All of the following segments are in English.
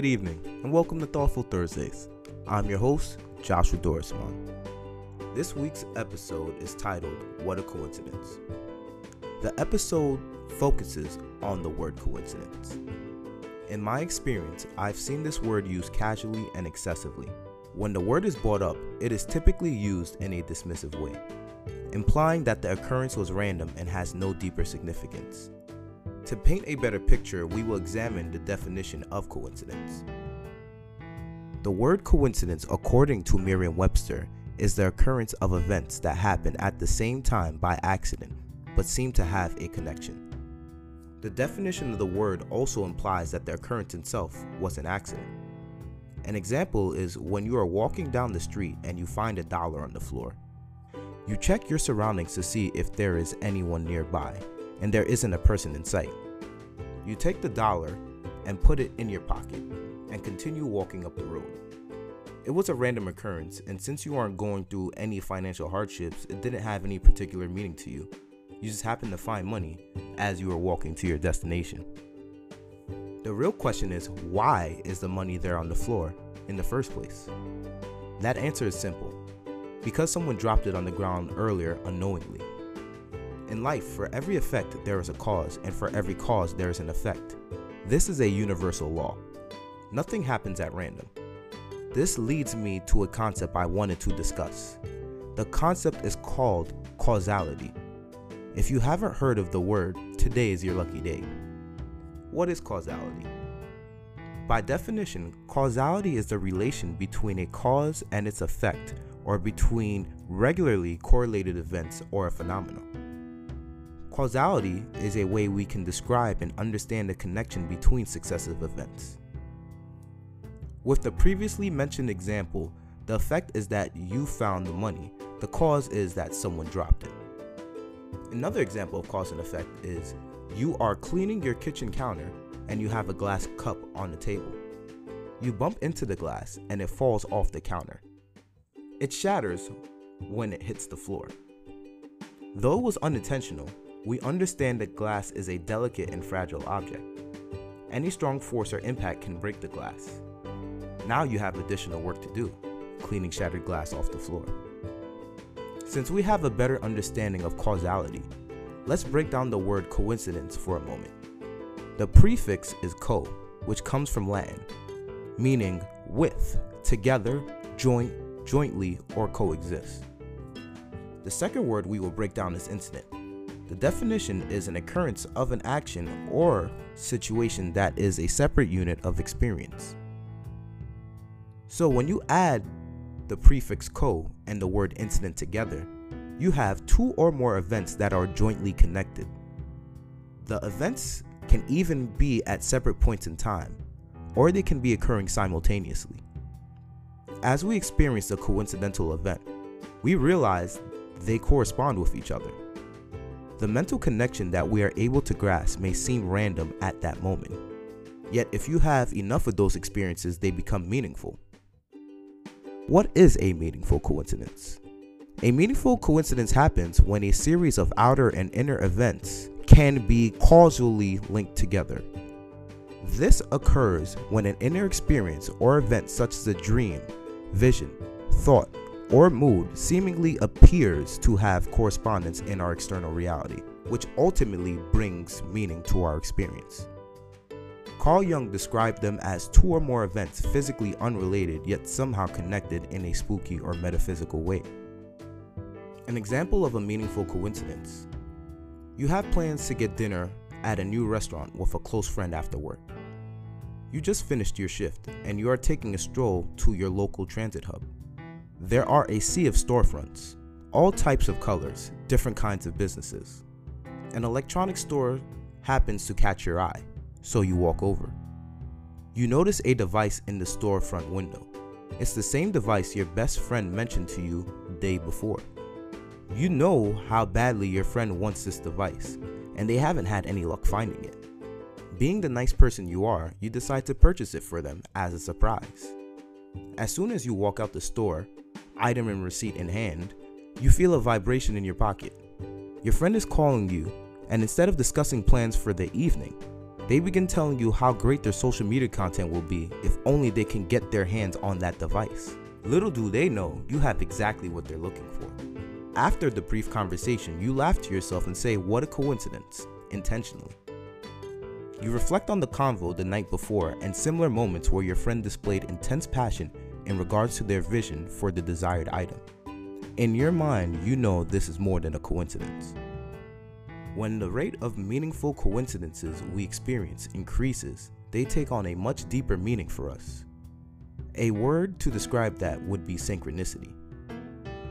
Good evening, and welcome to Thoughtful Thursdays. I'm your host, Joshua Dorismond. This week's episode is titled What a Coincidence. The episode focuses on the word coincidence. In my experience, I've seen this word used casually and excessively. When the word is brought up, it is typically used in a dismissive way, implying that the occurrence was random and has no deeper significance. To paint a better picture, we will examine the definition of coincidence. The word coincidence, according to Merriam Webster, is the occurrence of events that happen at the same time by accident but seem to have a connection. The definition of the word also implies that the occurrence itself was an accident. An example is when you are walking down the street and you find a dollar on the floor. You check your surroundings to see if there is anyone nearby, and there isn't a person in sight. You take the dollar and put it in your pocket and continue walking up the road. It was a random occurrence, and since you aren't going through any financial hardships, it didn't have any particular meaning to you. You just happened to find money as you were walking to your destination. The real question is why is the money there on the floor in the first place? That answer is simple because someone dropped it on the ground earlier unknowingly. In life, for every effect, there is a cause, and for every cause, there is an effect. This is a universal law. Nothing happens at random. This leads me to a concept I wanted to discuss. The concept is called causality. If you haven't heard of the word, today is your lucky day. What is causality? By definition, causality is the relation between a cause and its effect, or between regularly correlated events or a phenomenon. Causality is a way we can describe and understand the connection between successive events. With the previously mentioned example, the effect is that you found the money, the cause is that someone dropped it. Another example of cause and effect is you are cleaning your kitchen counter and you have a glass cup on the table. You bump into the glass and it falls off the counter. It shatters when it hits the floor. Though it was unintentional, we understand that glass is a delicate and fragile object. Any strong force or impact can break the glass. Now you have additional work to do, cleaning shattered glass off the floor. Since we have a better understanding of causality, let's break down the word coincidence for a moment. The prefix is co, which comes from Latin, meaning with, together, joint, jointly, or coexist. The second word we will break down is incident. The definition is an occurrence of an action or situation that is a separate unit of experience. So when you add the prefix co and the word incident together, you have two or more events that are jointly connected. The events can even be at separate points in time, or they can be occurring simultaneously. As we experience a coincidental event, we realize they correspond with each other. The mental connection that we are able to grasp may seem random at that moment. Yet, if you have enough of those experiences, they become meaningful. What is a meaningful coincidence? A meaningful coincidence happens when a series of outer and inner events can be causally linked together. This occurs when an inner experience or event, such as a dream, vision, thought, or mood seemingly appears to have correspondence in our external reality, which ultimately brings meaning to our experience. Carl Jung described them as two or more events physically unrelated yet somehow connected in a spooky or metaphysical way. An example of a meaningful coincidence you have plans to get dinner at a new restaurant with a close friend after work. You just finished your shift and you are taking a stroll to your local transit hub. There are a sea of storefronts, all types of colors, different kinds of businesses. An electronics store happens to catch your eye, so you walk over. You notice a device in the storefront window. It's the same device your best friend mentioned to you the day before. You know how badly your friend wants this device, and they haven't had any luck finding it. Being the nice person you are, you decide to purchase it for them as a surprise. As soon as you walk out the store, item and receipt in hand, you feel a vibration in your pocket. Your friend is calling you, and instead of discussing plans for the evening, They begin telling you how great their social media content will be if only they can get their hands on that device. Little do they know you have exactly what they're looking for. After the brief conversation, you laugh to yourself and say, What a coincidence, intentionally. You reflect on the convo the night before and similar moments where your friend displayed intense passion in regards to their vision for the desired item. In your mind, you know this is more than a coincidence. When the rate of meaningful coincidences we experience increases, they take on a much deeper meaning for us. A word to describe that would be synchronicity.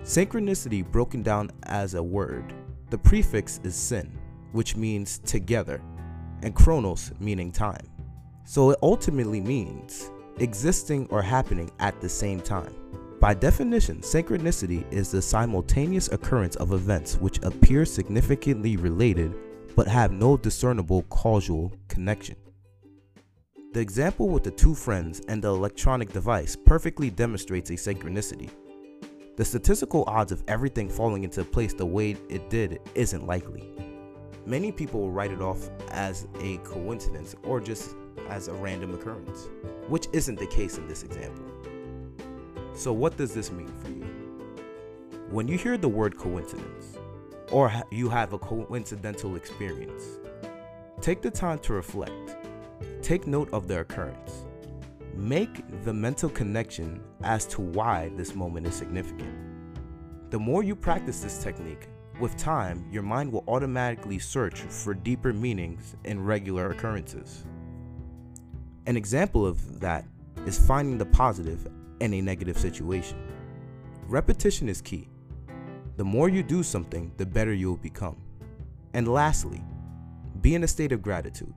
Synchronicity, broken down as a word, the prefix is syn, which means together, and chronos, meaning time. So it ultimately means existing or happening at the same time. By definition, synchronicity is the simultaneous occurrence of events which appear significantly related but have no discernible causal connection. The example with the two friends and the electronic device perfectly demonstrates a synchronicity. The statistical odds of everything falling into place the way it did isn't likely. Many people write it off as a coincidence or just as a random occurrence, which isn't the case in this example. So, what does this mean for you? When you hear the word coincidence, or you have a coincidental experience, take the time to reflect. Take note of the occurrence. Make the mental connection as to why this moment is significant. The more you practice this technique, with time, your mind will automatically search for deeper meanings in regular occurrences. An example of that is finding the positive in a negative situation. Repetition is key. The more you do something, the better you'll become. And lastly, be in a state of gratitude.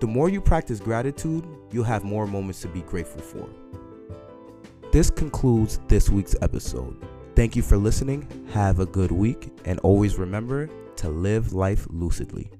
The more you practice gratitude, you'll have more moments to be grateful for. This concludes this week's episode. Thank you for listening. Have a good week. And always remember to live life lucidly.